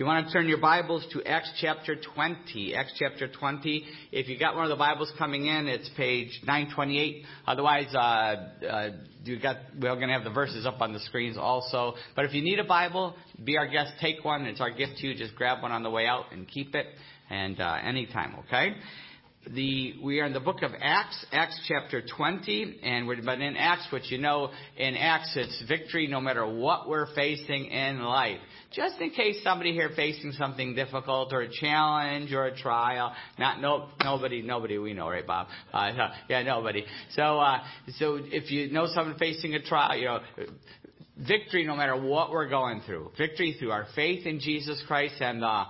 You want to turn your Bibles to Acts chapter 20, Acts chapter 20. If you got one of the Bibles coming in, it's page 928. Otherwise, uh, uh, you got, we're going to have the verses up on the screens also. But if you need a Bible, be our guest, take one. It's our gift to you. Just grab one on the way out and keep it. And uh, anytime, okay? the we are in the book of Acts, Acts chapter 20, and we're but in Acts, which you know, in Acts it's victory no matter what we're facing in life. Just in case somebody here facing something difficult or a challenge or a trial, not no nobody nobody we know, right, Bob? Uh, yeah, nobody. So uh, so if you know someone facing a trial, you know. Victory no matter what we're going through. Victory through our faith in Jesus Christ and the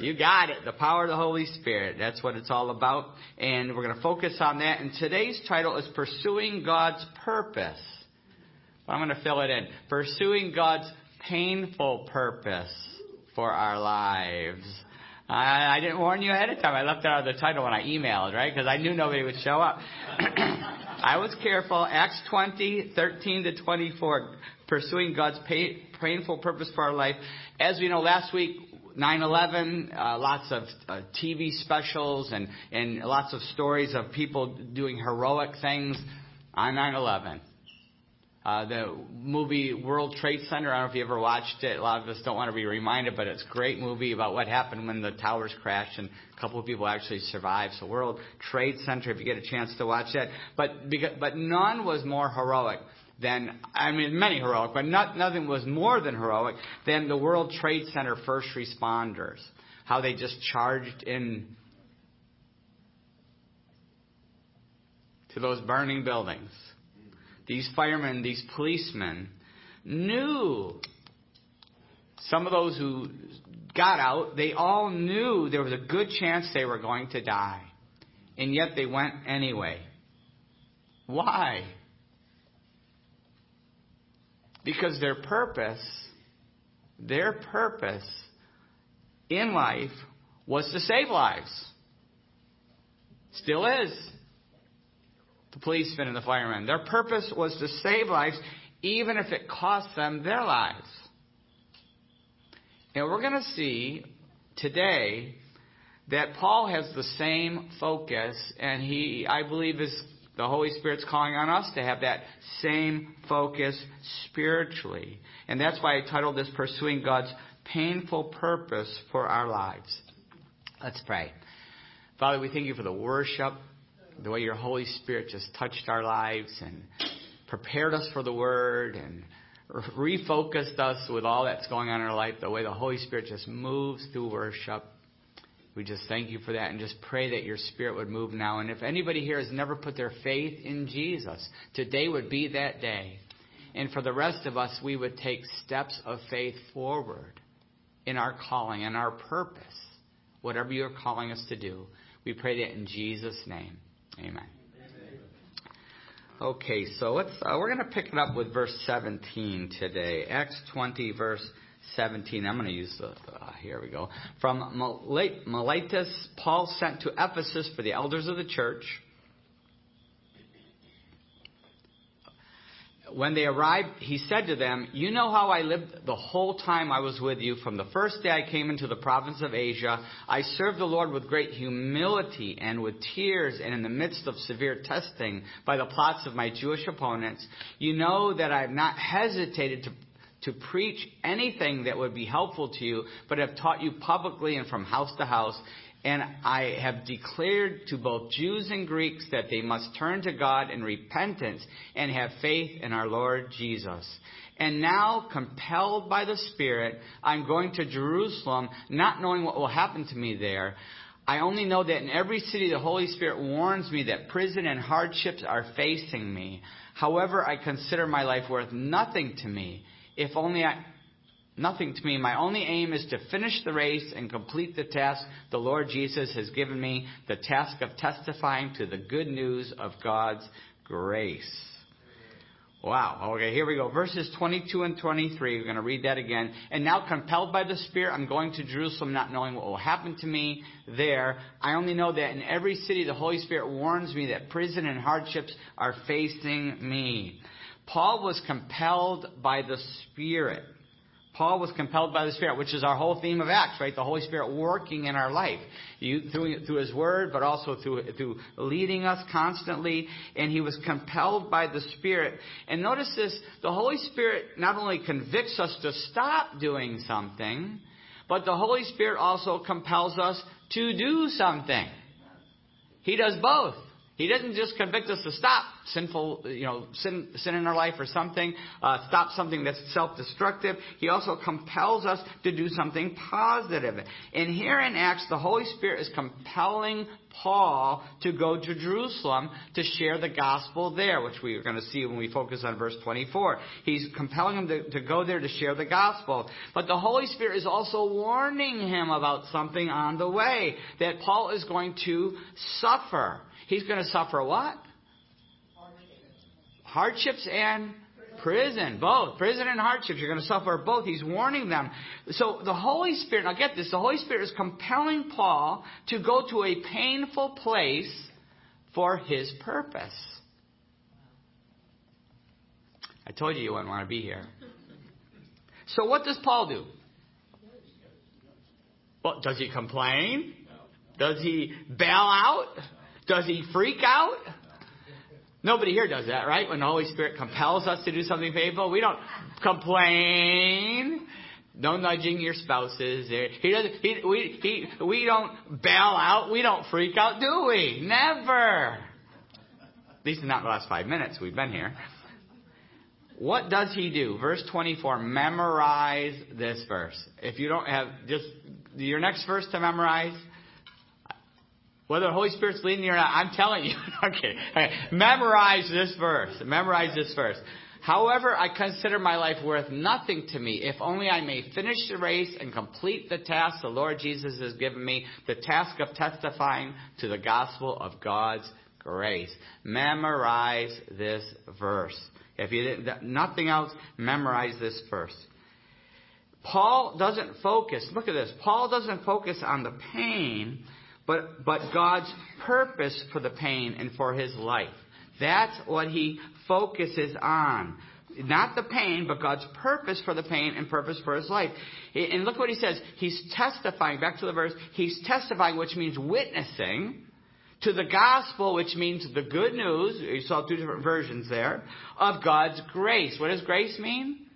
you got it. The power of the Holy Spirit. That's what it's all about. And we're going to focus on that. And today's title is Pursuing God's Purpose. But I'm going to fill it in. Pursuing God's painful purpose for our lives. I, I didn't warn you ahead of time. I left out the title when I emailed, right? Because I knew nobody would show up. I was careful. Acts 20, 13 to 24. Pursuing God's painful purpose for our life. As we know, last week 9/11, uh, lots of uh, TV specials and and lots of stories of people doing heroic things on 9/11. Uh, the movie World Trade Center. I don't know if you ever watched it. A lot of us don't want to be reminded, but it's a great movie about what happened when the towers crashed and a couple of people actually survived. So World Trade Center, if you get a chance to watch that. But because, but none was more heroic than, I mean, many heroic, but not, nothing was more than heroic than the World Trade Center first responders. How they just charged in to those burning buildings. These firemen, these policemen knew some of those who got out, they all knew there was a good chance they were going to die. And yet they went anyway. Why? Because their purpose, their purpose in life was to save lives. Still is. The policemen and the firemen. Their purpose was to save lives, even if it cost them their lives. And we're going to see today that Paul has the same focus, and he, I believe, is the Holy Spirit's calling on us to have that same focus spiritually. And that's why I titled this Pursuing God's Painful Purpose for Our Lives. Let's pray. Father, we thank you for the worship, the way your Holy Spirit just touched our lives and prepared us for the Word and refocused us with all that's going on in our life, the way the Holy Spirit just moves through worship. We just thank you for that and just pray that your spirit would move now. And if anybody here has never put their faith in Jesus, today would be that day. And for the rest of us, we would take steps of faith forward in our calling and our purpose, whatever you're calling us to do. We pray that in Jesus' name. Amen. Okay, so let's, uh, we're going to pick it up with verse 17 today. Acts 20, verse 17. I'm going to use the, uh, here we go. From Miletus, Paul sent to Ephesus for the elders of the church. When they arrived, he said to them, You know how I lived the whole time I was with you. From the first day I came into the province of Asia, I served the Lord with great humility and with tears and in the midst of severe testing by the plots of my Jewish opponents. You know that I have not hesitated to to preach anything that would be helpful to you, but have taught you publicly and from house to house. And I have declared to both Jews and Greeks that they must turn to God in repentance and have faith in our Lord Jesus. And now, compelled by the Spirit, I'm going to Jerusalem, not knowing what will happen to me there. I only know that in every city the Holy Spirit warns me that prison and hardships are facing me. However, I consider my life worth nothing to me if only I, nothing to me. My only aim is to finish the race and complete the task the Lord Jesus has given me, the task of testifying to the good news of God's grace. Wow. Okay, here we go. Verses 22 and 23. We're going to read that again. And now, compelled by the Spirit, I'm going to Jerusalem, not knowing what will happen to me there. I only know that in every city, the Holy Spirit warns me that prison and hardships are facing me. Paul was compelled by the Spirit. Paul was compelled by the Spirit, which is our whole theme of Acts, right? The Holy Spirit working in our life. You, through, through His Word, but also through, through leading us constantly. And he was compelled by the Spirit. And notice this, the Holy Spirit not only convicts us to stop doing something, but the Holy Spirit also compels us to do something. He does both. He doesn't just convict us to stop sinful, you know, sin, sin in our life or something, uh, stop something that's self-destructive. He also compels us to do something positive. And here in Acts, the Holy Spirit is compelling Paul to go to Jerusalem to share the gospel there, which we are going to see when we focus on verse 24. He's compelling him to, to go there to share the gospel. But the Holy Spirit is also warning him about something on the way, that Paul is going to suffer. He's going to suffer what? Hardships and prison. Both. Prison and hardships. You're going to suffer both. He's warning them. So the Holy Spirit, now get this, the Holy Spirit is compelling Paul to go to a painful place for his purpose. I told you you wouldn't want to be here. So what does Paul do? Well, does he complain? Does he bail out? Does he freak out? Nobody here does that, right? When the Holy Spirit compels us to do something painful, we don't complain. No nudging your spouses. He doesn't. He, we he, we don't bail out. We don't freak out, do we? Never. At least not the last five minutes we've been here. What does he do? Verse 24. Memorize this verse. If you don't have just your next verse to memorize, whether the Holy Spirit's leading you or not, I'm telling you. okay. okay. Memorize this verse. Memorize this verse. However, I consider my life worth nothing to me, if only I may finish the race and complete the task the Lord Jesus has given me, the task of testifying to the gospel of God's grace. Memorize this verse. If you did nothing else, memorize this verse. Paul doesn't focus, look at this, Paul doesn't focus on the pain but, but God's purpose for the pain and for his life. That's what he focuses on. Not the pain, but God's purpose for the pain and purpose for his life. And look what he says. He's testifying, back to the verse, he's testifying, which means witnessing, to the gospel, which means the good news, you saw two different versions there, of God's grace. What does grace mean?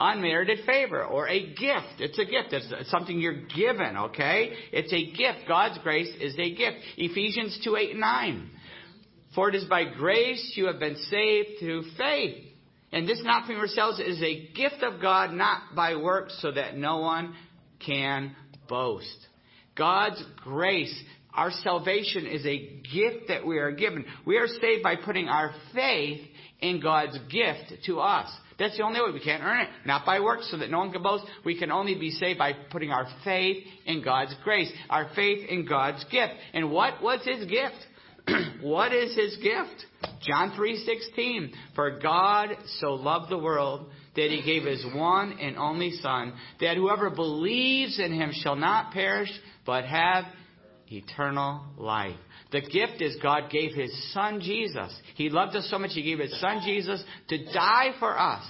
Unmerited favor or a gift. It's a gift. It's something you're given, okay? It's a gift. God's grace is a gift. Ephesians 2, 8, and 9. For it is by grace you have been saved through faith. And this not from yourselves is a gift of God, not by works, so that no one can boast. God's grace, our salvation is a gift that we are given. We are saved by putting our faith in God's gift to us. That's the only way. We can't earn it. Not by works so that no one can boast. We can only be saved by putting our faith in God's grace, our faith in God's gift. And what was his gift? what is his gift? John 3:16 For God so loved the world that he gave his one and only son that whoever believes in him shall not perish but have eternal life. The gift is God gave His Son Jesus. He loved us so much, He gave His Son Jesus to die for us.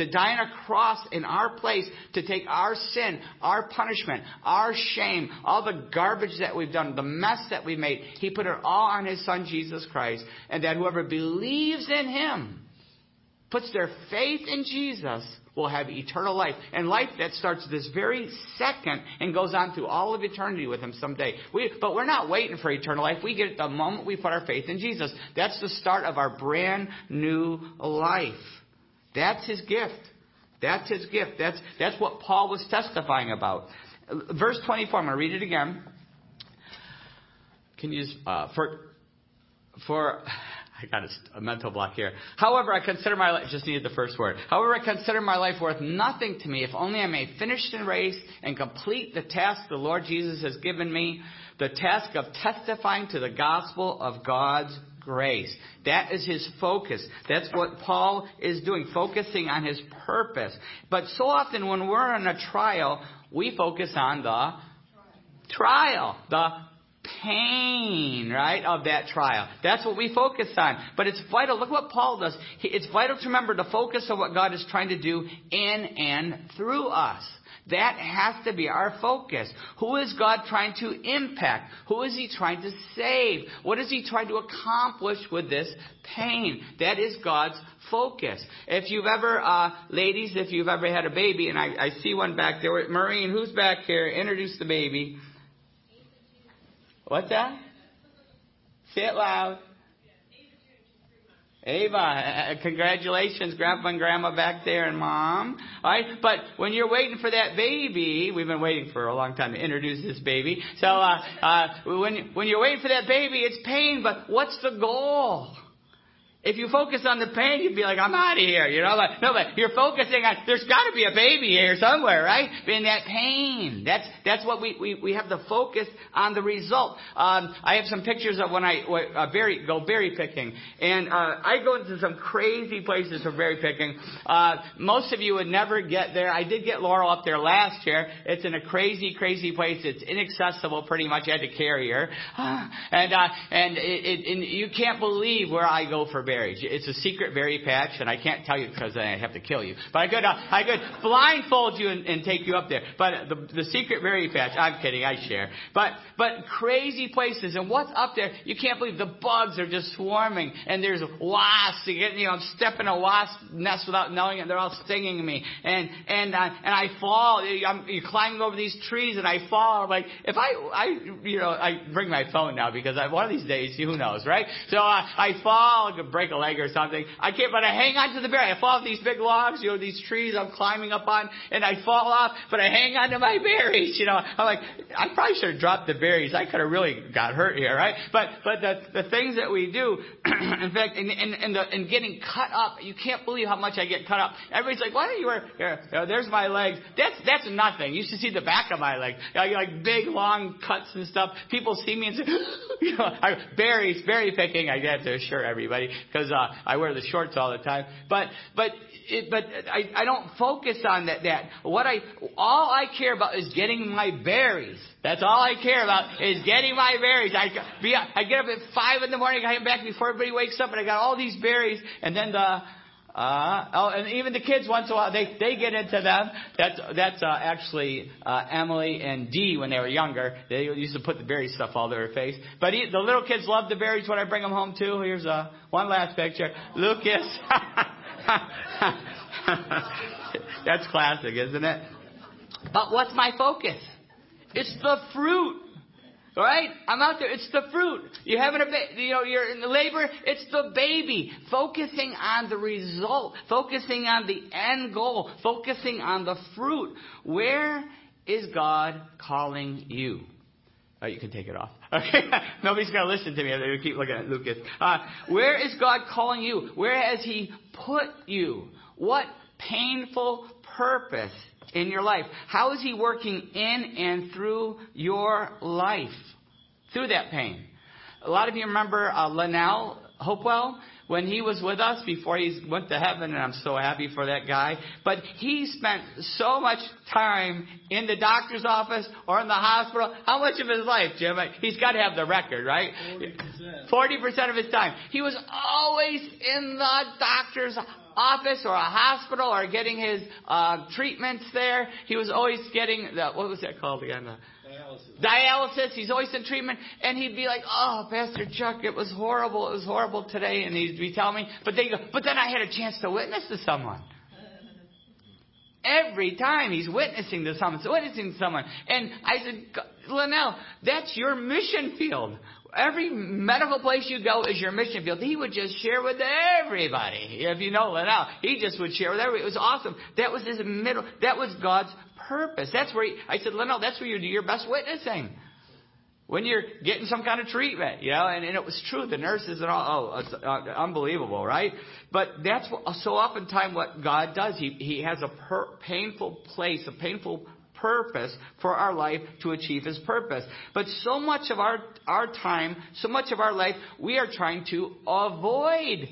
To die on a cross in our place, to take our sin, our punishment, our shame, all the garbage that we've done, the mess that we made. He put it all on His Son Jesus Christ. And that whoever believes in Him, puts their faith in Jesus, will have eternal life. And life that starts this very second and goes on through all of eternity with Him someday. We, but we're not waiting for eternal life. We get it the moment we put our faith in Jesus. That's the start of our brand new life. That's His gift. That's His gift. That's, that's what Paul was testifying about. Verse 24, I'm going to read it again. Can you, uh, for, for, I got a, mental block here. However, I consider my life, just needed the first word. However, I consider my life worth nothing to me if only I may finish the race and complete the task the Lord Jesus has given me, the task of testifying to the gospel of God's grace. That is his focus. That's what Paul is doing, focusing on his purpose. But so often when we're in a trial, we focus on the trial, the pain, right, of that trial. That's what we focus on. But it's vital. Look what Paul does. It's vital to remember the focus of what God is trying to do in and through us. That has to be our focus. Who is God trying to impact? Who is He trying to save? What is He trying to accomplish with this pain? That is God's focus. If you've ever, uh, ladies, if you've ever had a baby, and I, I see one back there, Maureen, who's back here? Introduce the baby. What's that? Say it loud. Ava, congratulations, Grandpa and Grandma back there and Mom. All right, but when you're waiting for that baby, we've been waiting for a long time to introduce this baby. So uh, uh, when when you're waiting for that baby, it's pain, but what's the goal? If you focus on the pain, you'd be like, I'm out of here, you know. Like, no, but you're focusing on there's got to be a baby here somewhere, right? In that pain, that's that's what we we, we have to focus on the result. Um, I have some pictures of when I uh, berry go berry picking, and uh, I go into some crazy places for berry picking. Uh, most of you would never get there. I did get Laurel up there last year. It's in a crazy, crazy place. It's inaccessible, pretty much. I had to carry her, and uh, and it, it, and you can't believe where I go for berries. It's a secret berry patch, and I can't tell you because I have to kill you. But I could, uh, I could blindfold you and, and, take you up there. But the, the secret berry patch, I'm kidding, I share. But, but crazy places, and what's up there? You can't believe the bugs are just swarming, and there's wasps. You, get, you know, I'm stepping a wasp nest without knowing it. They're all stinging me, and and uh, and I fall. I'm you're climbing over these trees, and I fall. I'm like, if I, I, you know, I bring my phone now because I, one of these days, who knows, right? So uh, I fall, I break a leg or something. I can't, but I hang on to the berry. I fall off these big logs, you know, these trees I'm climbing up on, and I fall off, but I hang on to my berries, you know. I'm like, I probably should have dropped the berries. I could have really got hurt here, right? But, but the, the things that we do, in fact, in, in, in, the, in getting cut up, you can't believe how much I get cut up. Everybody's like, why do you wear, here, you there's my legs. That's, that's nothing. You should see the back of my leg. You know, like big, long cuts and stuff. People see me and say, you know, I, berries, berry picking. I have to assure everybody because uh, I wear the shorts all the time. But but it, but I, I don't focus on that. That what I all I care about is getting my berries. That's all I care about is getting my berries. I be I get up at five in the morning. I come back before everybody wakes up, and I got all these berries. And then the uh, oh, and even the kids once in a while they they get into them. That's that's uh, actually uh, Emily and Dee when they were younger. They used to put the berry stuff all over their face. But he, the little kids love the berries when I bring them home too. Here's uh, one last picture. Lucas. that's classic, isn't it? But what's my focus? It's the fruit. Right? I'm out there. It's the fruit. You're having a, ba- you know, you're in the labor. It's the baby. Focusing on the result. Focusing on the end goal. Focusing on the fruit. Where is God calling you? Oh, you can take it off. Okay. Nobody's going to listen to me. They keep looking at Lucas. Uh, where is God calling you? Where has He put you? What painful purpose in your life? How is He working in and through your life? Through that pain. A lot of you remember uh, Linnell Hopewell when he was with us before he went to heaven, and I'm so happy for that guy. But he spent so much time in the doctor's office or in the hospital. How much of his life, Jim? He's got to have the record, right? 40%. 40% of his time. He was always in the doctor's office or a hospital or getting his uh, treatments there. He was always getting the, what was that called again? The, dialysis. Dialysis. He's always in treatment, and he'd be like, "Oh, Pastor Chuck, it was horrible. It was horrible today," and he'd be telling me. But they go, "But then I had a chance to witness to someone." Every time he's witnessing to someone, witnessing to someone, and I said, Linnell, that's your mission field. Every medical place you go is your mission field. He would just share with everybody. If you know Linnell, he just would share with everybody. It was awesome. That was his middle. That was God's purpose. That's where he, I said, Linnell, that's where you do your best witnessing. When you're getting some kind of treatment, you know, and, and it was true. The nurses and all, oh, it's uh, unbelievable, right? But that's what, so oftentimes what God does. He, he has a per, painful place, a painful purpose for our life to achieve His purpose. But so much of our, our time, so much of our life, we are trying to avoid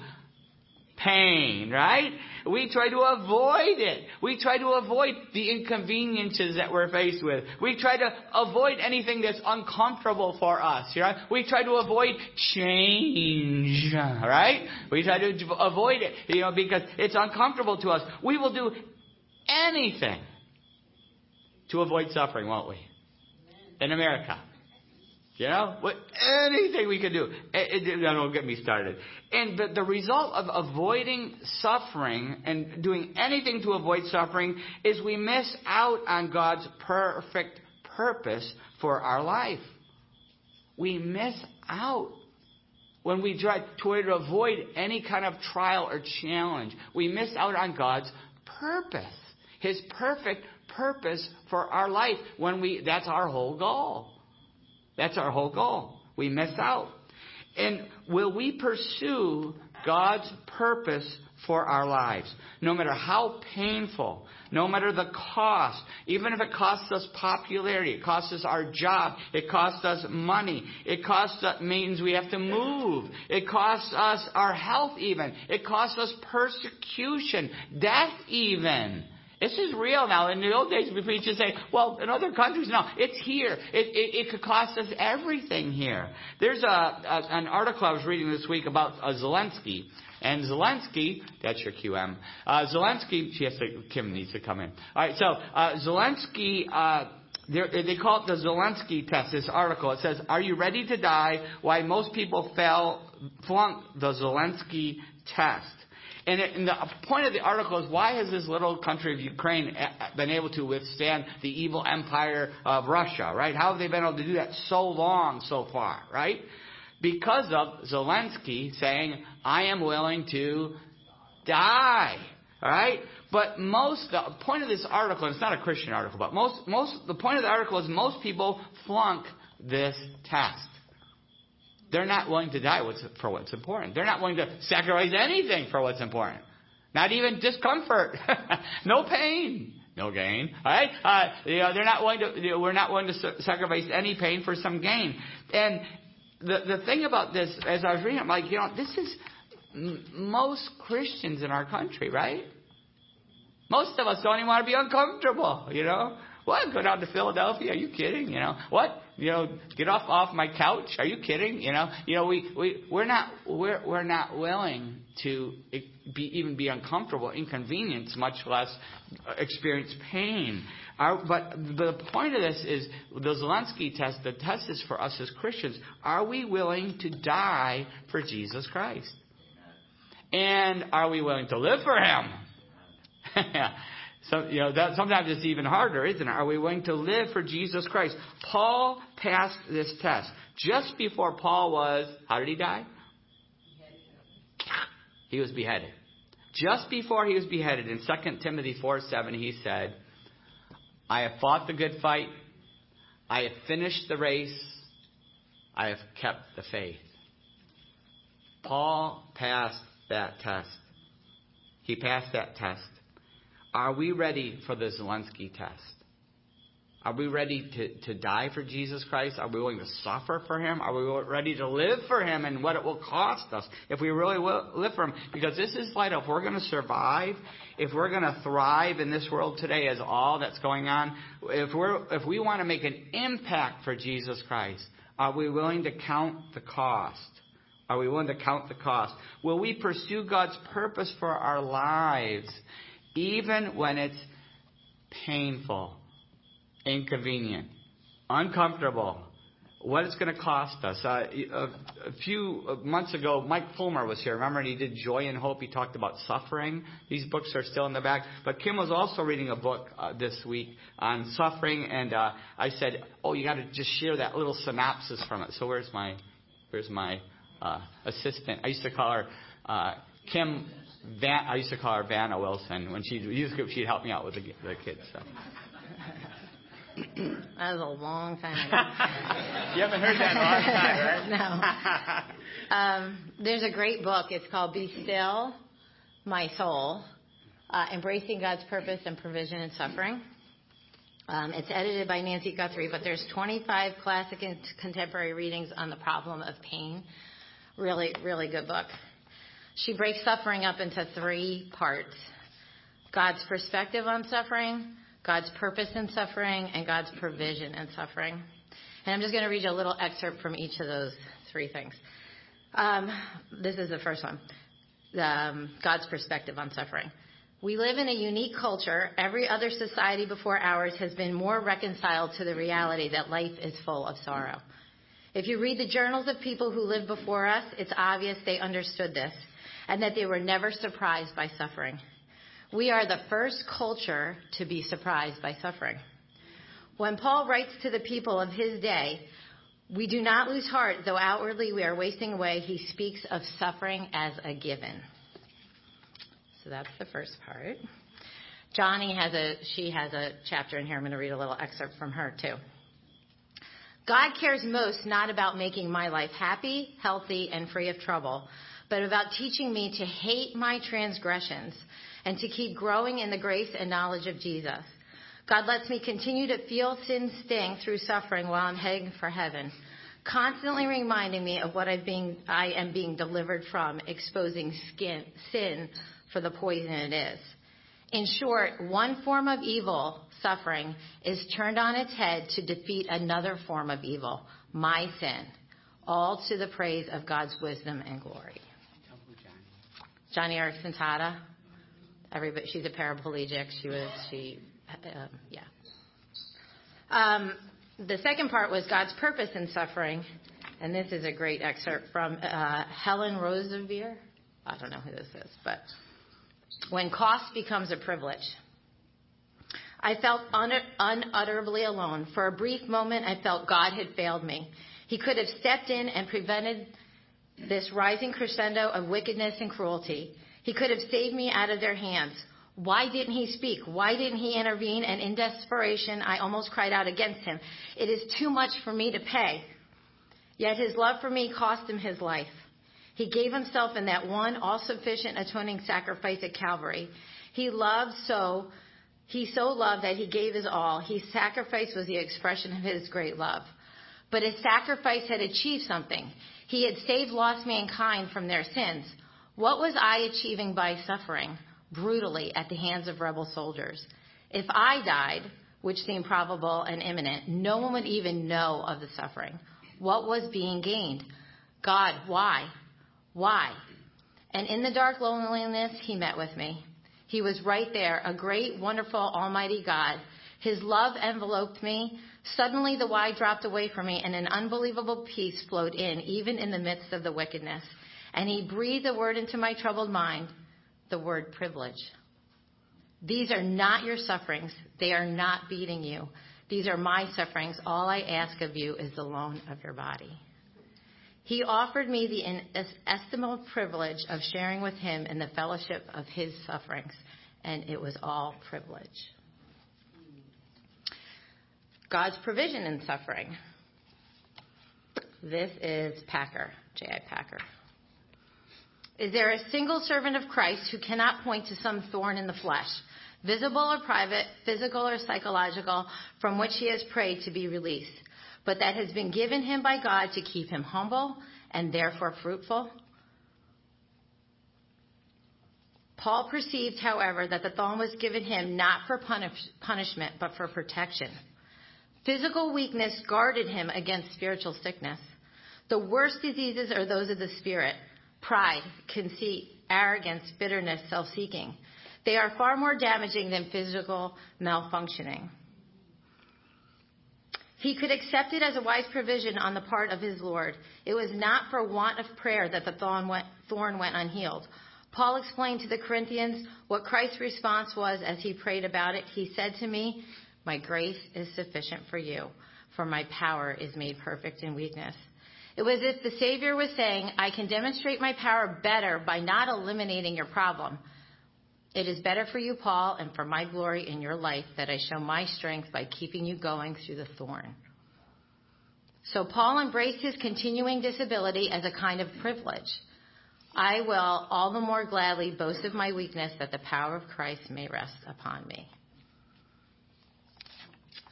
pain, right? We try to avoid it. We try to avoid the inconveniences that we're faced with. We try to avoid anything that's uncomfortable for us, right? We try to avoid change, right? We try to avoid it, you know, because it's uncomfortable to us. We will do anything to avoid suffering, won't we? In America. You know, what anything we can do. It, it, don't get me started. And the, the result of avoiding suffering and doing anything to avoid suffering is we miss out on God's perfect purpose for our life. We miss out when we try to avoid any kind of trial or challenge. We miss out on God's purpose, His perfect purpose for our life. When we, that's our whole goal. That's our whole goal. We miss out. And will we pursue God's purpose for our lives? No matter how painful, no matter the cost, even if it costs us popularity, it costs us our job, it costs us money, it costs us, means we have to move, it costs us our health even, it costs us persecution, death even. This is real now. In the old days, we used to say, well, in other countries, no, it's here. It, it, it could cost us everything here. There's a, a, an article I was reading this week about uh, Zelensky. And Zelensky, that's your QM. Uh, Zelensky, she has to, Kim needs to come in. All right, so uh, Zelensky, uh, they call it the Zelensky test, this article. It says, Are you ready to die? Why most people fail, flunk the Zelensky test. And, it, and, the point of the article is why has this little country of Ukraine uh, uh, been able to withstand the evil empire of Russia, right? How have they been able to do that so long so far, right? Because of Zelensky saying, I am willing to die, all right? But most, the point of this article, and it's not a Christian article, but most, most, the point of the article is most people flunk this test. They're not willing to die for what's important. They're not willing to sacrifice anything for what's important. Not even discomfort. no pain. No gain. All right? Uh, you know, they're not willing to, you know, we're not willing to sacrifice any pain for some gain. And the, the thing about this, as I was reading, I'm like, you know, this is m- most Christians in our country, right? Most of us don't even want to be uncomfortable, you know? What? Go down to Philadelphia? Are you kidding? You know what? You know, get off off my couch? Are you kidding? You know, you know, we we we're not we're we're not willing to be even be uncomfortable, inconvenience, much less experience pain. Our, but the point of this is the Zelensky test. The test is for us as Christians. Are we willing to die for Jesus Christ? And are we willing to live for Him? You know, that, sometimes it's even harder, isn't it? Are we willing to live for Jesus Christ? Paul passed this test. Just before Paul was, how did he die? He was beheaded. Just before he was beheaded, in 2 Timothy 4 7, he said, I have fought the good fight. I have finished the race. I have kept the faith. Paul passed that test. He passed that test. Are we ready for the Zelensky test? Are we ready to, to die for Jesus Christ? Are we willing to suffer for Him? Are we ready to live for Him and what it will cost us if we really will live for Him? Because this is vital. If we're going to survive, if we're going to thrive in this world today as all that's going on, if, we're, if we want to make an impact for Jesus Christ, are we willing to count the cost? Are we willing to count the cost? Will we pursue God's purpose for our lives even when it's painful, inconvenient, uncomfortable, what it's going to cost us. Uh, a, a, few months ago, Mike Fulmer was here. Remember, he did Joy and Hope. He talked about suffering. These books are still in the back. But Kim was also reading a book uh, this week on suffering, and uh, I said, "Oh, you got to just share that little synopsis from it." So where's my, where's my uh, assistant? I used to call her uh, Kim Van, I used to call her Vanna Wilson when she'd use group. She'd help me out with the, the kids. So. that was a long time ago. you haven't heard that in a long time, right? no. Um, there's a great book. It's called Be Still, My Soul, uh, Embracing God's Purpose and Provision in Suffering. Um, it's edited by Nancy Guthrie, but there's 25 classic and contemporary readings on the problem of pain. Really, really good book. She breaks suffering up into three parts God's perspective on suffering, God's purpose in suffering, and God's provision in suffering. And I'm just going to read you a little excerpt from each of those three things. Um, this is the first one um, God's perspective on suffering. We live in a unique culture. Every other society before ours has been more reconciled to the reality that life is full of sorrow. If you read the journals of people who lived before us, it's obvious they understood this and that they were never surprised by suffering. We are the first culture to be surprised by suffering. When Paul writes to the people of his day, we do not lose heart, though outwardly we are wasting away. He speaks of suffering as a given. So that's the first part. Joni has a, she has a chapter in here. I'm going to read a little excerpt from her too. God cares most not about making my life happy, healthy, and free of trouble, but about teaching me to hate my transgressions and to keep growing in the grace and knowledge of Jesus. God lets me continue to feel sin sting through suffering while I'm heading for heaven, constantly reminding me of what I've being, I am being delivered from, exposing skin, sin for the poison it is. In short, one form of evil, suffering, is turned on its head to defeat another form of evil, my sin, all to the praise of God's wisdom and glory. Joni Eareckson Tada. Everybody, she's a paraplegic. She was, she, um, yeah. Um, the second part was God's purpose in suffering, and this is a great excerpt from uh, Helen Roseveare. I don't know who this is, but when cost becomes a privilege. I felt un- unutterably alone. For a brief moment, I felt God had failed me. He could have stepped in and prevented this rising crescendo of wickedness and cruelty. He could have saved me out of their hands. Why didn't he speak? Why didn't he intervene? And in desperation, I almost cried out against him. It is too much for me to pay. Yet his love for me cost him his life. He gave himself in that one all sufficient atoning sacrifice at Calvary. He loved so, he so loved that he gave his all. His sacrifice was the expression of his great love. But his sacrifice had achieved something. He had saved lost mankind from their sins. What was I achieving by suffering brutally at the hands of rebel soldiers? If I died, which seemed probable and imminent, no one would even know of the suffering. What was being gained? God, why? Why? And in the dark loneliness, he met with me. He was right there, a great, wonderful, almighty God. His love enveloped me. Suddenly the why dropped away from me and an unbelievable peace flowed in, even in the midst of the wickedness. And he breathed a word into my troubled mind, the word privilege. These are not your sufferings. They are not beating you. These are my sufferings. All I ask of you is the loan of your body. He offered me the inestimable privilege of sharing with him in the fellowship of his sufferings, and it was all privilege. God's provision in suffering. This is Packer, J.I. Packer. Is there a single servant of Christ who cannot point to some thorn in the flesh, visible or private, physical or psychological, from which he has prayed to be released? but that has been given him by God to keep him humble and therefore fruitful? Paul perceived, however, that the thorn was given him not for punish, punishment, but for protection. Physical weakness guarded him against spiritual sickness. The worst diseases are those of the spirit pride, conceit, arrogance, bitterness, self seeking. They are far more damaging than physical malfunctioning. He could accept it as a wise provision on the part of his Lord. It was not for want of prayer that the thorn went, thorn went unhealed. Paul explained to the Corinthians what Christ's response was as he prayed about it. He said to me, My grace is sufficient for you, for my power is made perfect in weakness. It was as if the Savior was saying, I can demonstrate my power better by not eliminating your problem it is better for you, Paul, and for my glory in your life that I show my strength by keeping you going through the thorn. So Paul embraced his continuing disability as a kind of privilege. I will all the more gladly boast of my weakness that the power of Christ may rest upon me.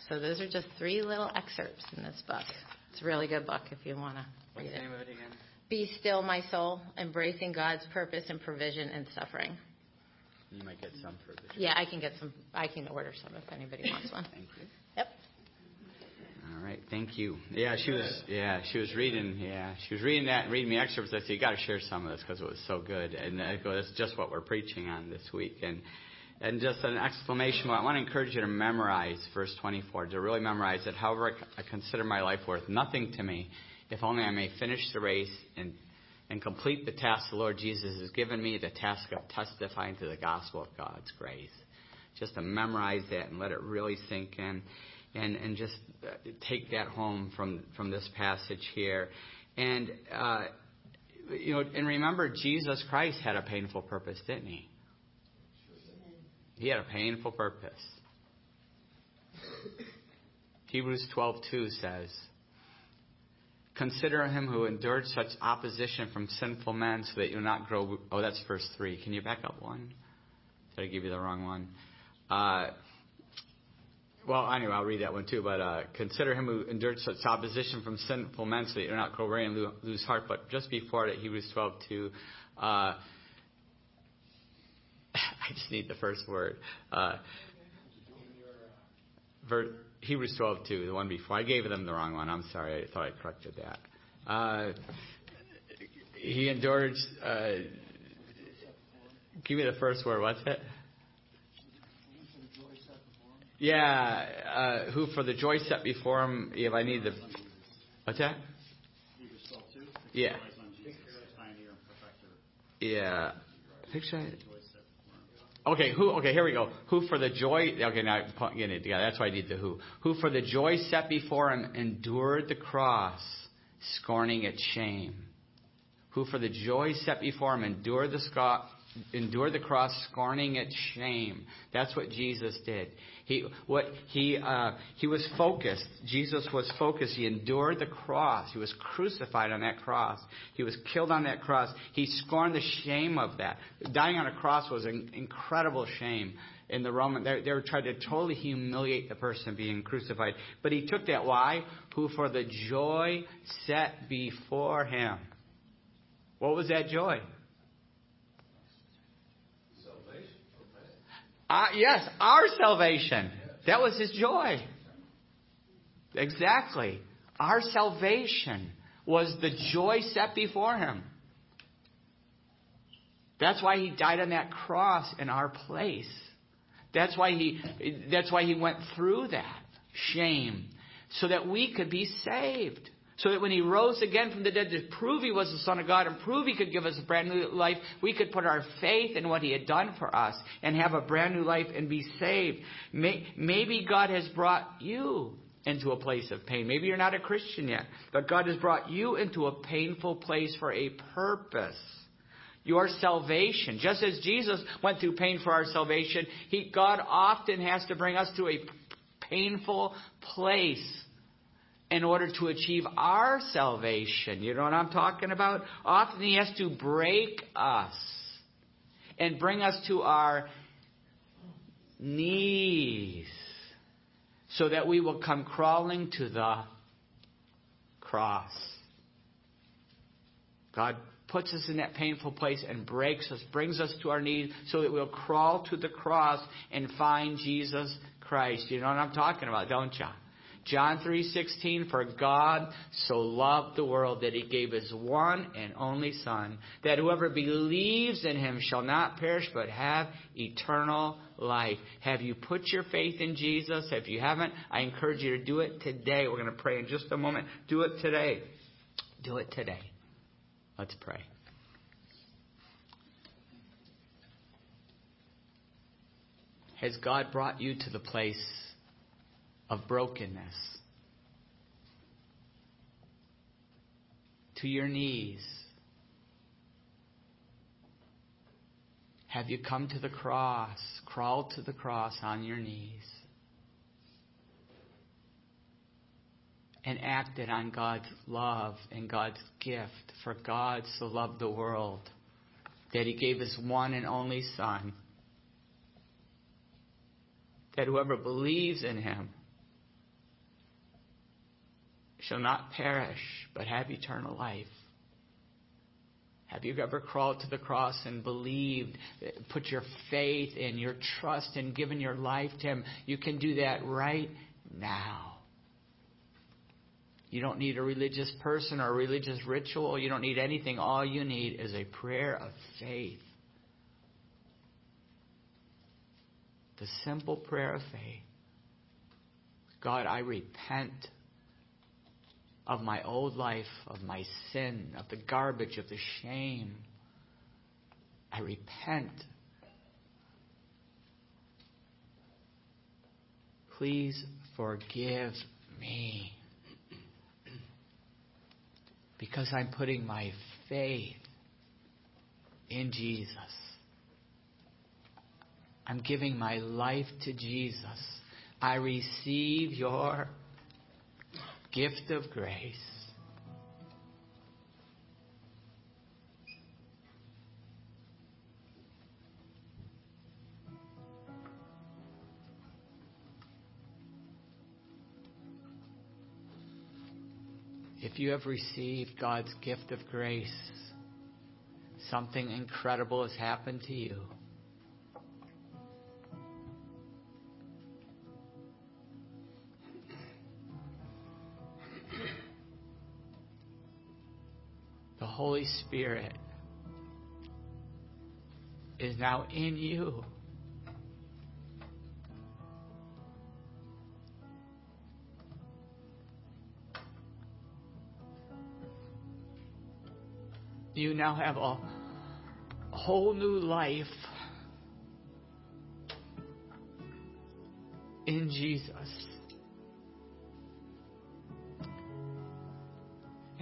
So those are just three little excerpts in this book. It's a really good book if you want to read it. the name of it again? Be Still My Soul, Embracing God's Purpose and Provision in Suffering. You might get some for this. Yeah, I can get some. I can order some if anybody wants one. Thank you. Yep. All right, thank you. Yeah, she was. Yeah, she was reading. Yeah, she was reading that and reading me excerpts. I said, "You got to share some of this because it was so good." And I go, "That's just what we're preaching on this week." And and just an exclamation. I want to encourage you to memorize verse 24. To really memorize it. However, I consider my life worth nothing to me, if only I may finish the race and and complete the task the Lord Jesus has given me, the task of testifying to the gospel of God's grace. Just to memorize that and let it really sink in and, and just uh, take that home from, from this passage here. And, uh, you know, and remember, Jesus Christ had a painful purpose, didn't he? He had a painful purpose. Hebrews 12:2 says, Consider him who endured such opposition from sinful men so that you'll not grow. Oh, that's verse 3. Can you back up one? Did I give you the wrong one? Uh, well, anyway, I'll read that one too. But uh, consider him who endured such opposition from sinful men so that you'll not grow weary and lose heart. But just before that, Hebrews 12:2. Uh, I just need the first word. Uh, ver- Hebrews 12 2, the one before. I gave them the wrong one. I'm sorry. I thought I corrected that. Uh, he endured. Uh, give me the first word. What's it? Yeah, uh, who for the joy set before him, if I need the. What's that? Yeah. Yeah. Picture. Okay, who? Okay, here we go. Who for the joy? Okay, now getting it together. That's why I need the who. Who for the joy set before him endured the cross, scorning its shame. Who for the joy set before him endured the endured the cross, scorning its shame. That's what Jesus did. He what he uh, he was focused. Jesus was focused. He endured the cross. He was crucified on that cross. He was killed on that cross. He scorned the shame of that. Dying on a cross was an incredible shame. In the Roman, they, they were trying to totally humiliate the person being crucified. But he took that. Why? Who for the joy set before him. What was that joy? Uh, yes, our salvation. That was his joy. Exactly. Our salvation was the joy set before him. That's why he died on that cross in our place. That's why he that's why he went through that shame so that we could be saved. So that when he rose again from the dead to prove he was the Son of God and prove he could give us a brand new life, we could put our faith in what he had done for us and have a brand new life and be saved. Maybe God has brought you into a place of pain. Maybe you're not a Christian yet, but God has brought you into a painful place for a purpose. Your salvation. Just as Jesus went through pain for our salvation, he, God often has to bring us to a painful place in order to achieve our salvation. You know what I'm talking about? Often He has to break us and bring us to our knees so that we will come crawling to the cross. God puts us in that painful place and breaks us, brings us to our knees so that we'll crawl to the cross and find Jesus Christ. You know what I'm talking about, don't you? John 3:16 for God so loved the world that he gave his one and only son that whoever believes in him shall not perish but have eternal life. Have you put your faith in Jesus? If you haven't, I encourage you to do it today. We're going to pray in just a moment. Do it today. Do it today. Let's pray. Has God brought you to the place of brokenness. To your knees. Have you come to the cross, crawled to the cross on your knees, and acted on God's love and God's gift? For God so loved the world that He gave His one and only Son, that whoever believes in Him shall not perish, but have eternal life. Have you ever crawled to the cross and believed, put your faith in, your trust, and given your life to Him? You can do that right now. You don't need a religious person or a religious ritual. You don't need anything. All you need is a prayer of faith. The simple prayer of faith. God, I repent of my old life, of my sin, of the garbage, of the shame. I repent. Please forgive me. Because I'm putting my faith in Jesus. I'm giving my life to Jesus. I receive your gift of grace. If you have received God's gift of grace, something incredible has happened to you. Holy Spirit is now in you. You now have a whole new life in Jesus.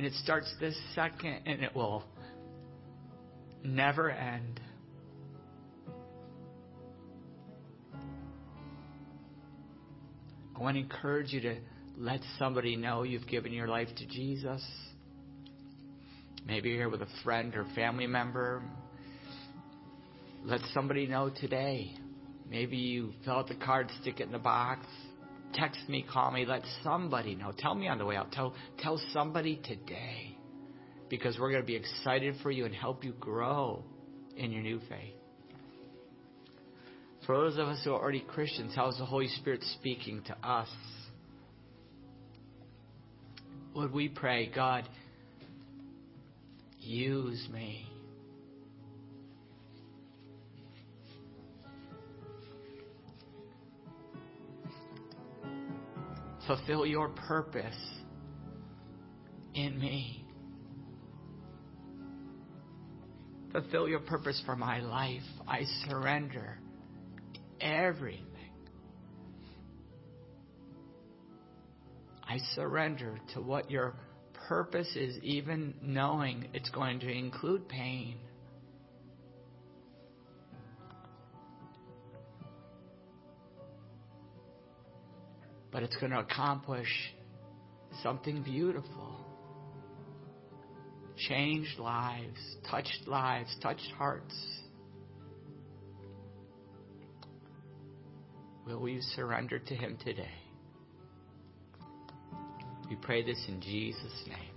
And it starts this second and it will never end. I want to encourage you to let somebody know you've given your life to Jesus. Maybe you're here with a friend or family member. Let somebody know today. Maybe you fill out the card, stick it in the box text me, call me, let somebody know. Tell me on the way out. Tell, tell somebody today. Because we're going to be excited for you and help you grow in your new faith. For those of us who are already Christians, how is the Holy Spirit speaking to us? Would we pray, God, use me. Fulfill your purpose in me. Fulfill your purpose for my life. I surrender everything. I surrender to what your purpose is, even knowing it's going to include pain. But it's going to accomplish something beautiful. Changed lives, touched lives, touched hearts. Will you surrender to Him today? We pray this in Jesus' name.